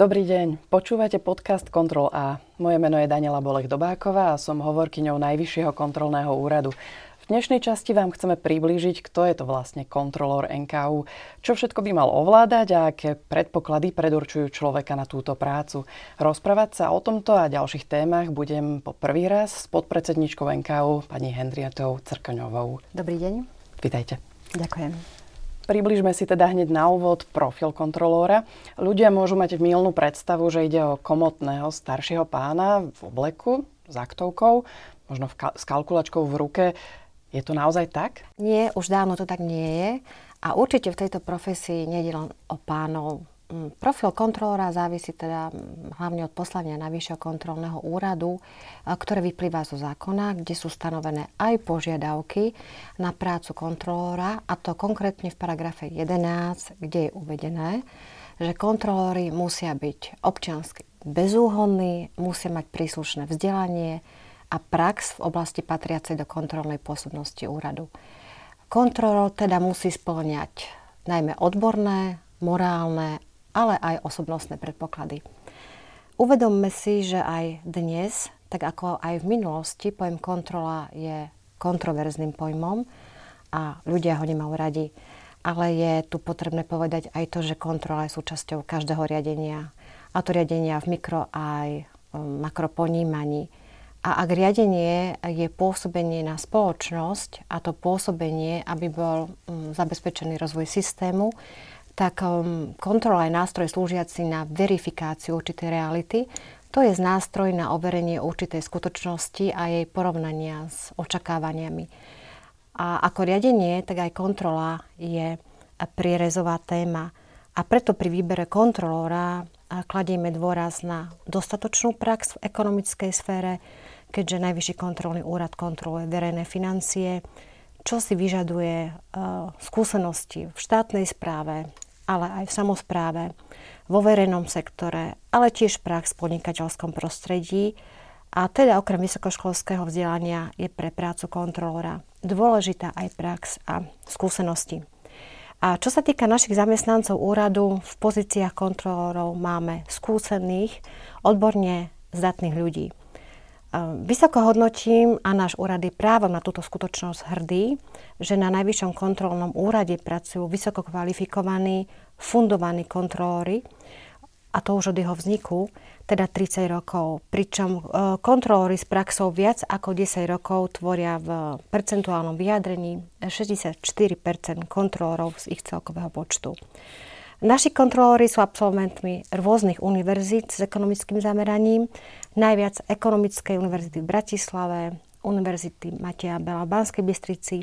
Dobrý deň, počúvate podcast Kontrol A. Moje meno je Daniela Bolek Dobáková a som hovorkyňou Najvyššieho kontrolného úradu. V dnešnej časti vám chceme priblížiť, kto je to vlastne kontrolór NKU, čo všetko by mal ovládať a aké predpoklady predurčujú človeka na túto prácu. Rozprávať sa o tomto a ďalších témach budem po prvý raz s podpredsedničkou NKU pani Hendriatou Crkňovou. Dobrý deň. Vítajte. Ďakujem. Približme si teda hneď na úvod profil kontrolóra. Ľudia môžu mať v milnú predstavu, že ide o komotného staršieho pána v obleku s aktovkou, možno ka- s kalkulačkou v ruke. Je to naozaj tak? Nie, už dávno to tak nie je. A určite v tejto profesii nejde len o pánov profil kontrolóra závisí teda mm, hlavne od poslania Najvyššieho kontrolného úradu, ktoré vyplýva zo zákona, kde sú stanovené aj požiadavky na prácu kontrolóra, a to konkrétne v paragrafe 11, kde je uvedené, že kontrolóri musia byť občiansky bezúhonní, musia mať príslušné vzdelanie a prax v oblasti patriacej do kontrolnej pôsobnosti úradu. Kontrolór teda musí splňať najmä odborné, morálne ale aj osobnostné predpoklady. Uvedomme si, že aj dnes, tak ako aj v minulosti, pojem kontrola je kontroverzným pojmom a ľudia ho nemajú radi. Ale je tu potrebné povedať aj to, že kontrola je súčasťou každého riadenia. A to riadenia v mikro aj um, makroponímaní. A ak riadenie je pôsobenie na spoločnosť a to pôsobenie, aby bol um, zabezpečený rozvoj systému, tak um, kontrola je nástroj slúžiaci na verifikáciu určitej reality. To je nástroj na overenie určitej skutočnosti a jej porovnania s očakávaniami. A ako riadenie, tak aj kontrola je prierezová téma. A preto pri výbere kontrolóra kladieme dôraz na dostatočnú prax v ekonomickej sfére, keďže Najvyšší kontrolný úrad kontroluje verejné financie, čo si vyžaduje skúsenosti v štátnej správe, ale aj v samozpráve, vo verejnom sektore, ale tiež prax v podnikateľskom prostredí. A teda okrem vysokoškolského vzdelania je pre prácu kontrolóra dôležitá aj prax a skúsenosti. A čo sa týka našich zamestnancov úradu, v pozíciách kontrolórov máme skúsených, odborne zdatných ľudí. Ehm, vysoko hodnotím a náš úrad je právom na túto skutočnosť hrdý, že na Najvyššom kontrolnom úrade pracujú vysoko kvalifikovaní, fundovaní kontrolóri, a to už od jeho vzniku, teda 30 rokov. Pričom e, kontrolóri s praxou viac ako 10 rokov tvoria v percentuálnom vyjadrení 64 kontrolórov z ich celkového počtu. Naši kontrolóri sú absolventmi rôznych univerzít s ekonomickým zameraním, najviac Ekonomickej univerzity v Bratislave, Univerzity Mateja Bela v Banskej Bystrici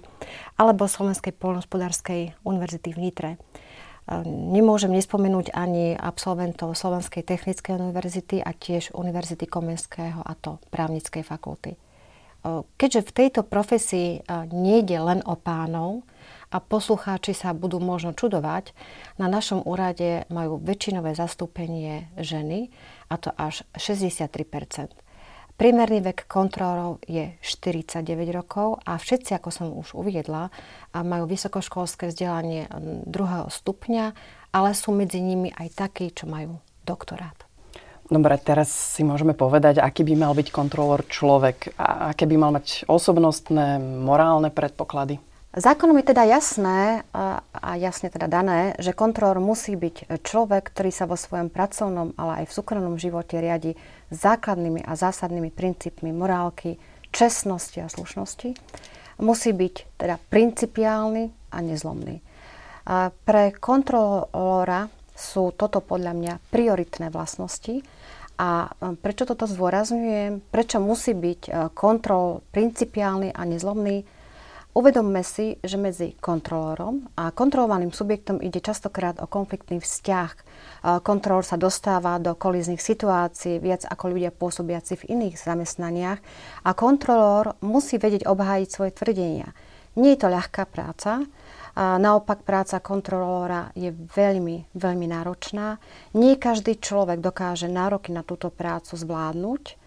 alebo Slovenskej poľnohospodárskej univerzity v Nitre. Nemôžem nespomenúť ani absolventov Slovenskej technickej univerzity a tiež Univerzity Komenského a to právnickej fakulty. Keďže v tejto profesii nejde len o pánov, a poslucháči sa budú možno čudovať, na našom úrade majú väčšinové zastúpenie ženy, a to až 63% Priemerný vek kontrolorov je 49 rokov a všetci, ako som už uviedla, majú vysokoškolské vzdelanie druhého stupňa, ale sú medzi nimi aj takí, čo majú doktorát. Dobre, teraz si môžeme povedať, aký by mal byť kontrolór človek a aké by mal mať osobnostné, morálne predpoklady. Zákonom je teda jasné a jasne teda dané, že kontrolór musí byť človek, ktorý sa vo svojom pracovnom, ale aj v súkromnom živote riadi základnými a zásadnými princípmi morálky, čestnosti a slušnosti. Musí byť teda principiálny a nezlomný. A pre kontrolóra sú toto podľa mňa prioritné vlastnosti. A prečo toto zdôrazňujem? Prečo musí byť kontrol principiálny a nezlomný? Uvedomme si, že medzi kontrolórom a kontrolovaným subjektom ide častokrát o konfliktný vzťah. Kontrolór sa dostáva do kolíznych situácií viac ako ľudia pôsobiaci v iných zamestnaniach a kontrolór musí vedieť obhájiť svoje tvrdenia. Nie je to ľahká práca, a naopak práca kontrolóra je veľmi, veľmi náročná. Nie každý človek dokáže nároky na túto prácu zvládnuť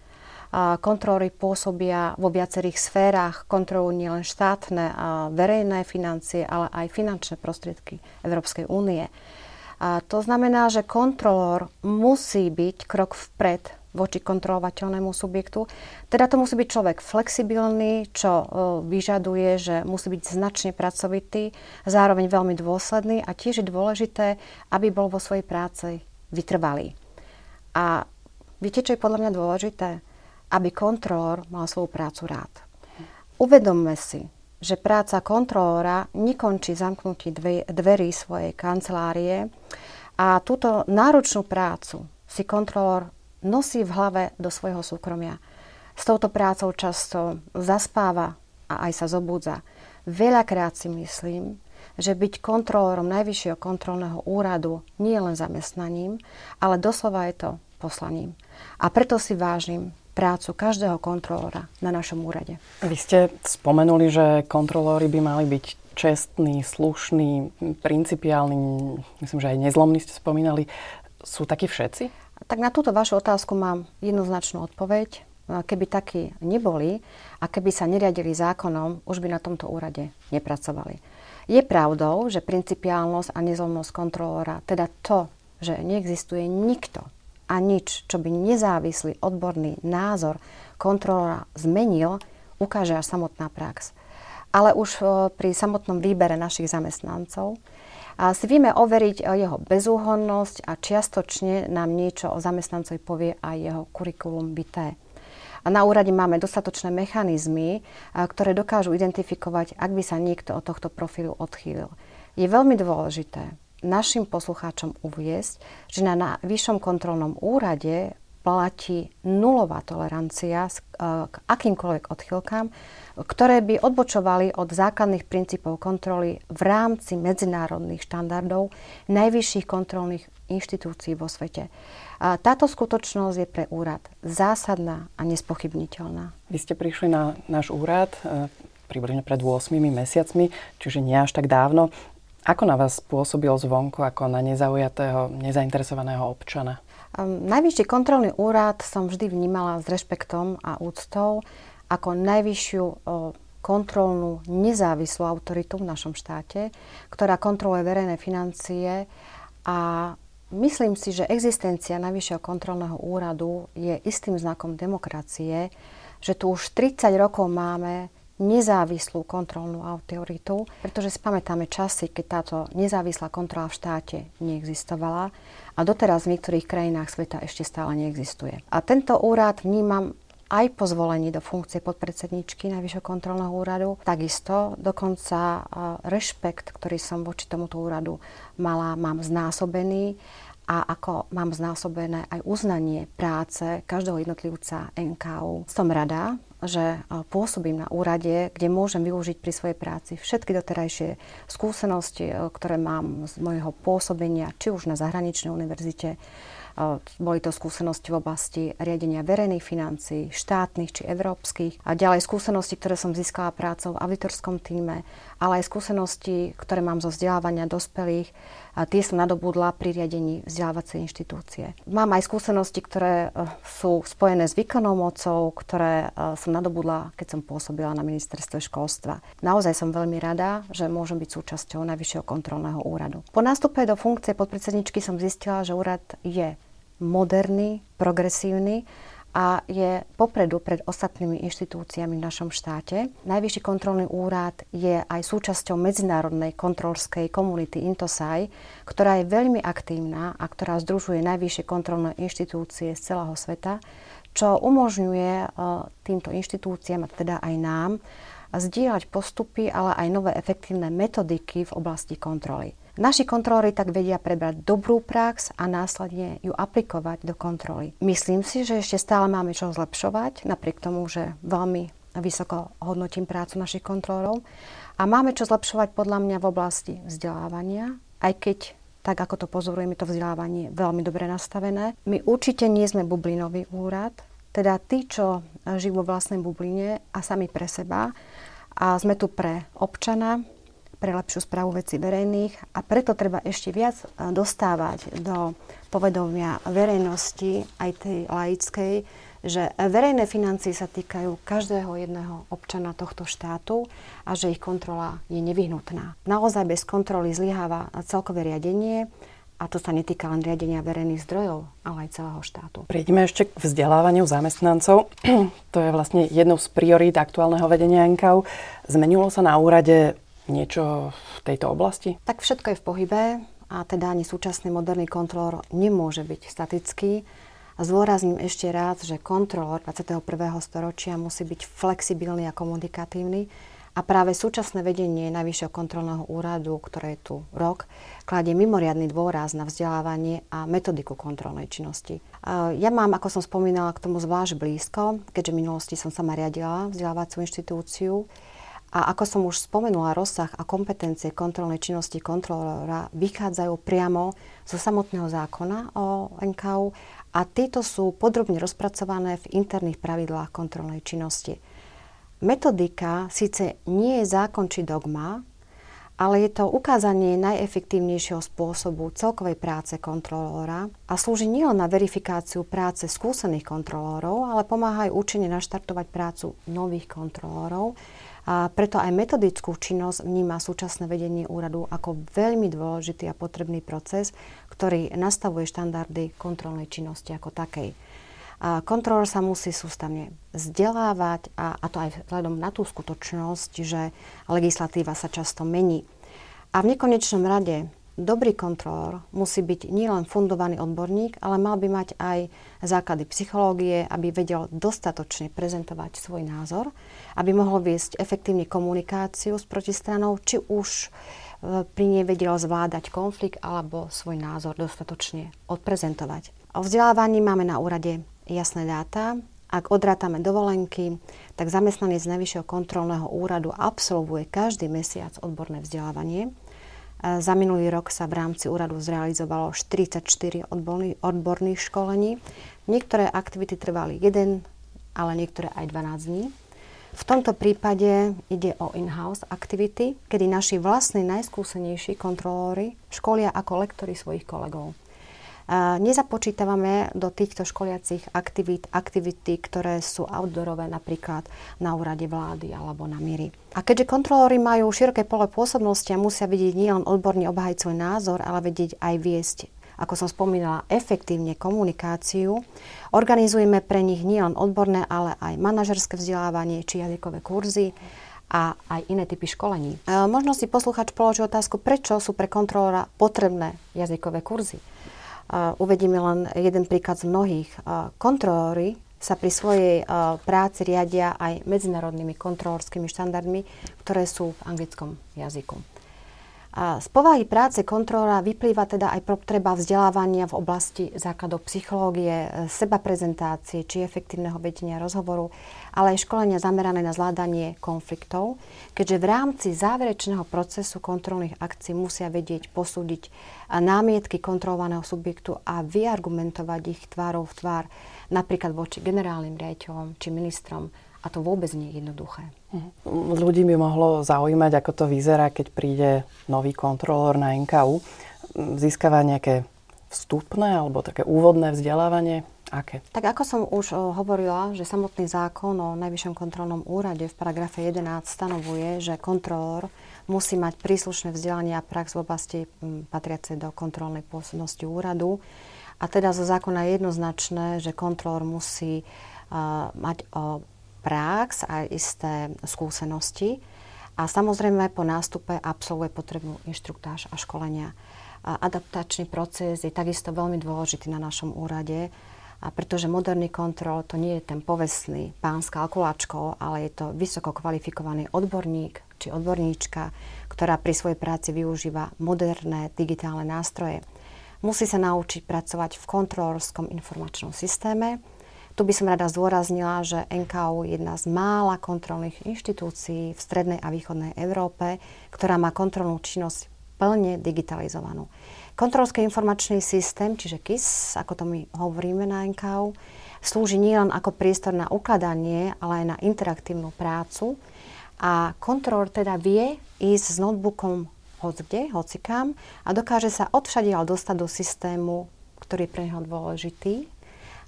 Kontroly pôsobia vo viacerých sférach, kontrolujú nielen štátne a verejné financie, ale aj finančné prostriedky Európskej únie. A to znamená, že kontrolór musí byť krok vpred voči kontrolovateľnému subjektu. Teda to musí byť človek flexibilný, čo e, vyžaduje, že musí byť značne pracovitý, zároveň veľmi dôsledný a tiež je dôležité, aby bol vo svojej práci vytrvalý. A viete, čo je podľa mňa dôležité? Aby kontrolór mal svoju prácu rád. Uvedomme si, že práca kontrolóra nekončí zamknutí dverí svojej kancelárie a túto náročnú prácu si kontrolór nosí v hlave do svojho súkromia. S touto prácou často zaspáva a aj sa zobúdza. Veľakrát si myslím, že byť kontrolórom Najvyššieho kontrolného úradu nie je len zamestnaním, ale doslova je to poslaním. A preto si vážim prácu každého kontrolóra na našom úrade. Vy ste spomenuli, že kontrolóri by mali byť čestní, slušní, principiálni, myslím, že aj nezlomní ste spomínali. Sú takí všetci? Tak na túto vašu otázku mám jednoznačnú odpoveď. Keby takí neboli a keby sa neriadili zákonom, už by na tomto úrade nepracovali. Je pravdou, že principiálnosť a nezlomnosť kontrolóra, teda to, že neexistuje nikto a nič, čo by nezávislý odborný názor kontrolóra zmenil, ukáže až samotná prax. Ale už pri samotnom výbere našich zamestnancov a si vieme overiť eh, jeho bezúhonnosť a čiastočne nám niečo o zamestnancovi povie aj jeho kurikulum vitae. A na úrade máme dostatočné mechanizmy, eh, ktoré dokážu identifikovať, ak by sa niekto od tohto profilu odchýlil. Je veľmi dôležité našim poslucháčom uviesť, že na vyššom kontrolnom úrade platí nulová tolerancia eh, k akýmkoľvek odchylkám, ktoré by odbočovali od základných princípov kontroly v rámci medzinárodných štandardov najvyšších kontrolných inštitúcií vo svete. Táto skutočnosť je pre úrad zásadná a nespochybniteľná. Vy ste prišli na náš úrad e, približne pred 8 mesiacmi, čiže nie až tak dávno. Ako na vás pôsobil zvonku ako na nezaujatého, nezainteresovaného občana? Um, najvyšší kontrolný úrad som vždy vnímala s rešpektom a úctou ako najvyššiu kontrolnú nezávislú autoritu v našom štáte, ktorá kontroluje verejné financie a myslím si, že existencia Najvyššieho kontrolného úradu je istým znakom demokracie, že tu už 30 rokov máme nezávislú kontrolnú autoritu, pretože si pamätáme časy, keď táto nezávislá kontrola v štáte neexistovala a doteraz v niektorých krajinách sveta ešte stále neexistuje. A tento úrad vnímam aj po zvolení do funkcie podpredsedničky Najvyššieho kontrolného úradu. Takisto dokonca rešpekt, ktorý som voči tomuto úradu mala, mám znásobený a ako mám znásobené aj uznanie práce každého jednotlivca NKU. Som rada, že pôsobím na úrade, kde môžem využiť pri svojej práci všetky doterajšie skúsenosti, ktoré mám z môjho pôsobenia, či už na zahraničnej univerzite, boli to skúsenosti v oblasti riadenia verejných financií, štátnych či európskych. A ďalej skúsenosti, ktoré som získala prácou v auditorskom týme, ale aj skúsenosti, ktoré mám zo vzdelávania dospelých. Tie som nadobudla pri riadení vzdelávacej inštitúcie. Mám aj skúsenosti, ktoré e, sú spojené s výkonnou mocou, ktoré e, som nadobudla, keď som pôsobila na ministerstve školstva. Naozaj som veľmi rada, že môžem byť súčasťou Najvyššieho kontrolného úradu. Po nástupe do funkcie podpredsedničky som zistila, že úrad je moderný, progresívny a je popredu pred ostatnými inštitúciami v našom štáte. Najvyšší kontrolný úrad je aj súčasťou medzinárodnej kontrolskej komunity Intosai, ktorá je veľmi aktívna a ktorá združuje najvyššie kontrolné inštitúcie z celého sveta, čo umožňuje e, týmto inštitúciám, a teda aj nám, zdieľať postupy, ale aj nové efektívne metodiky v oblasti kontroly. Naši kontrolóri tak vedia prebrať dobrú prax a následne ju aplikovať do kontroly. Myslím si, že ešte stále máme čo zlepšovať, napriek tomu, že veľmi vysoko hodnotím prácu našich kontrolórov. A máme čo zlepšovať podľa mňa v oblasti vzdelávania, aj keď tak ako to pozorujeme, to vzdelávanie je veľmi dobre nastavené. My určite nie sme bublinový úrad, teda tí, čo žijú vo vlastnej bubline a sami pre seba. A sme tu pre občana, pre lepšiu správu veci verejných a preto treba ešte viac e, dostávať do povedomia verejnosti, aj tej laickej, že verejné financie sa týkajú každého jedného občana tohto štátu a že ich kontrola je nevyhnutná. Naozaj bez kontroly zlyháva celkové riadenie A to sa netýka len riadenia verejných zdrojov, ale aj celého štátu. Prídeme ešte k vzdelávaniu zamestnancov. to je vlastne jednou z priorít aktuálneho vedenia NKU. Zmenilo sa na úrade niečo v tejto oblasti? Tak všetko je v pohybe a teda ani súčasný moderný kontrolór nemôže byť statický. Zdôrazním ešte raz, že kontrolór 21. storočia musí byť flexibilný a komunikatívny a práve súčasné vedenie Najvyššieho kontrolného úradu, ktoré je tu rok, kladie mimoriadný dôraz na vzdelávanie a metodiku kontrolnej činnosti. Ja mám, ako som spomínala, k tomu zvlášť blízko, keďže v minulosti som sama riadila vzdelávaciu inštitúciu. A ako som už spomenula, rozsah a kompetencie kontrolnej činnosti kontrolóra vychádzajú priamo zo samotného zákona o NKU a títo sú podrobne rozpracované v interných pravidlách kontrolnej činnosti. Metodika síce nie je zákon či dogma, ale je to ukázanie najefektívnejšieho spôsobu celkovej práce kontrolóra a slúži nielen na verifikáciu práce skúsených kontrolórov, ale pomáha aj účinne naštartovať prácu nových kontrolórov. A preto aj metodickú činnosť vníma súčasné vedenie úradu ako veľmi dôležitý a potrebný proces, ktorý nastavuje štandardy kontrolnej činnosti ako takej. A kontrolor sa musí sústavne vzdelávať a, a to aj vzhľadom na tú skutočnosť, že legislatíva sa často mení. A v nekonečnom rade dobrý kontrolor musí byť nielen fundovaný odborník, ale mal by mať aj základy psychológie, aby vedel dostatočne prezentovať svoj názor, aby mohol viesť efektívne komunikáciu s protistranou, či už e, pri nej vedel zvládať konflikt alebo svoj názor dostatočne odprezentovať. O vzdelávaní máme na úrade jasné dáta. Ak odrátame dovolenky, tak zamestnanec Najvyššieho kontrolného úradu absolvuje každý mesiac odborné vzdelávanie. Za minulý rok sa v rámci úradu zrealizovalo 44 odborný, odborných školení. Niektoré aktivity trvali 1, ale niektoré aj 12 dní. V tomto prípade ide o in-house aktivity, kedy naši vlastní najskúsenejší kontrolóri školia ako lektory svojich kolegov. Nezapočítavame do týchto školiacich aktivít aktivity, ktoré sú outdoorové napríklad na úrade vlády alebo na míry. A keďže kontrolóri majú široké pole pôsobnosti a musia vidieť nielen odborne obhajiť svoj názor, ale vedieť aj viesť ako som spomínala, efektívne komunikáciu. Organizujeme pre nich nielen odborné, ale aj manažerské vzdelávanie či jazykové kurzy a aj iné typy školení. E, možno si posluchač položí otázku, prečo sú pre kontrolóra potrebné jazykové kurzy. Uvedíme len jeden príklad z mnohých. Kontrolóri sa pri svojej práci riadia aj medzinárodnými kontrolórskými štandardmi, ktoré sú v anglickom jazyku. A z povahy práce kontrolóra vyplýva teda aj potreba vzdelávania v oblasti základov psychológie, seba prezentácie či efektívneho vedenia rozhovoru, ale aj školenia zamerané na zvládanie konfliktov, keďže v rámci záverečného procesu kontrolných akcií musia vedieť posúdiť námietky kontrolovaného subjektu a vyargumentovať ich tvárov v tvár, napríklad voči generálnym riaditeľom či ministrom a to vôbec nie je jednoduché. Mhm. Ľudí by mohlo zaujímať, ako to vyzerá, keď príde nový kontrolór na NKU. Získava nejaké vstupné alebo také úvodné vzdelávanie? Aké? Tak ako som už hovorila, že samotný zákon o Najvyššom kontrolnom úrade v paragrafe 11 stanovuje, že kontrolór musí mať príslušné vzdelanie a prax v oblasti patriacej do kontrolnej pôsobnosti úradu. A teda zo zákona je jednoznačné, že kontrolór musí uh, mať uh, prax a isté skúsenosti a samozrejme po nástupe absolvuje potrebnú inštruktáž a školenia. A adaptačný proces je takisto veľmi dôležitý na našom úrade, a pretože moderný kontrol to nie je ten povestný pán s kalkulačkou, ale je to vysoko kvalifikovaný odborník či odborníčka, ktorá pri svojej práci využíva moderné digitálne nástroje. Musí sa naučiť pracovať v kontrolorskom informačnom systéme, tu by som rada zdôraznila, že NKU je jedna z mála kontrolných inštitúcií v strednej a východnej Európe, ktorá má kontrolnú činnosť plne digitalizovanú. Kontrolský informačný systém, čiže KIS, ako to my hovoríme na NKU, slúži nielen ako priestor na ukladanie, ale aj na interaktívnu prácu. A kontrolor teda vie ísť s notebookom hoď kde, hocikam a dokáže sa odvšadiaľ dostať do systému, ktorý je pre neho dôležitý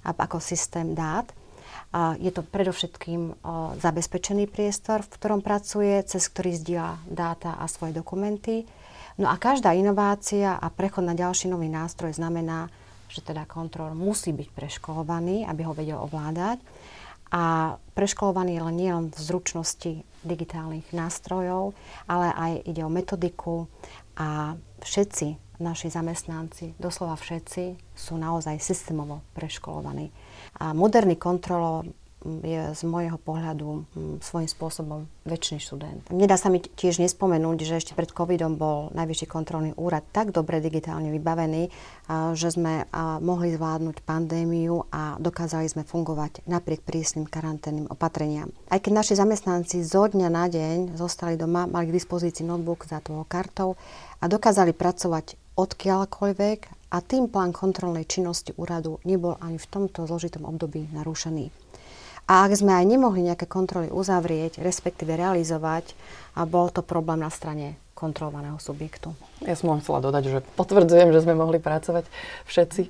ako systém dát. Je to predovšetkým zabezpečený priestor, v ktorom pracuje, cez ktorý zdieľa dáta a svoje dokumenty. No a každá inovácia a prechod na ďalší nový nástroj znamená, že teda kontrol musí byť preškolovaný, aby ho vedel ovládať. A preškolovaný nie len v zručnosti digitálnych nástrojov, ale aj ide o metodiku a všetci naši zamestnanci, doslova všetci, sú naozaj systémovo preškolovaní. A moderný kontrolor je z môjho pohľadu svojím spôsobom väčší študent. Nedá sa mi tiež nespomenúť, že ešte pred covidom bol Najvyšší kontrolný úrad tak dobre digitálne vybavený, že sme mohli zvládnuť pandémiu a dokázali sme fungovať napriek prísnym karanténnym opatreniam. Aj keď naši zamestnanci zo dňa na deň zostali doma, mali k dispozícii notebook za toho kartou a dokázali pracovať odkiaľkoľvek a tým plán kontrolnej činnosti úradu nebol ani v tomto zložitom období narušený. A ak sme aj nemohli nejaké kontroly uzavrieť, respektíve realizovať, a bol to problém na strane kontrolovaného subjektu. Ja som vám chcela dodať, že potvrdzujem, že sme mohli pracovať všetci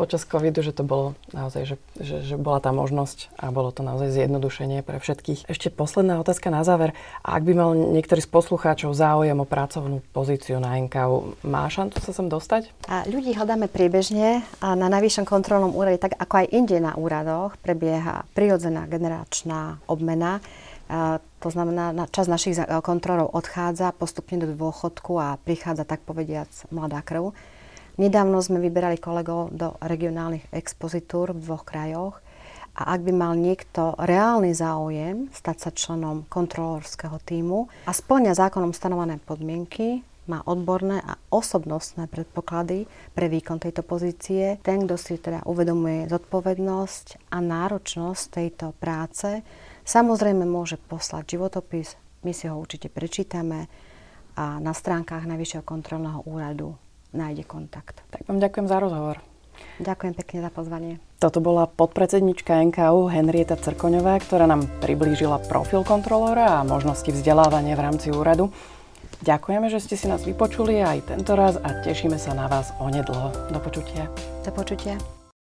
počas covidu, že to bolo naozaj, že, že, že bola tá možnosť a bolo to naozaj zjednodušenie pre všetkých. Ešte posledná otázka na záver. Ak by mal niektorý z poslucháčov záujem o pracovnú pozíciu na NKU, má šancu sa sem dostať? A ľudí hľadáme priebežne a na najvyššom kontrolnom úrade, tak ako aj inde na úradoch, prebieha prirodzená generačná obmena. A to znamená, na čas našich kontrolov odchádza postupne do dôchodku a prichádza tak povediac mladá krv. Nedávno sme vyberali kolegov do regionálnych expozitúr v dvoch krajoch a ak by mal niekto reálny záujem stať sa členom kontrolorského týmu a splňa zákonom stanovené podmienky, má odborné a osobnostné predpoklady pre výkon tejto pozície. Ten, kto si teda uvedomuje zodpovednosť a náročnosť tejto práce, samozrejme môže poslať životopis, my si ho určite prečítame a na stránkach Najvyššieho kontrolného úradu nájde kontakt. Tak vám ďakujem za rozhovor. Ďakujem pekne za pozvanie. Toto bola podpredsednička NKU Henrieta Crkoňová, ktorá nám priblížila profil kontrolóra a možnosti vzdelávania v rámci úradu. Ďakujeme, že ste si nás vypočuli aj tento raz a tešíme sa na vás onedlho. Do počutia. Do počutia.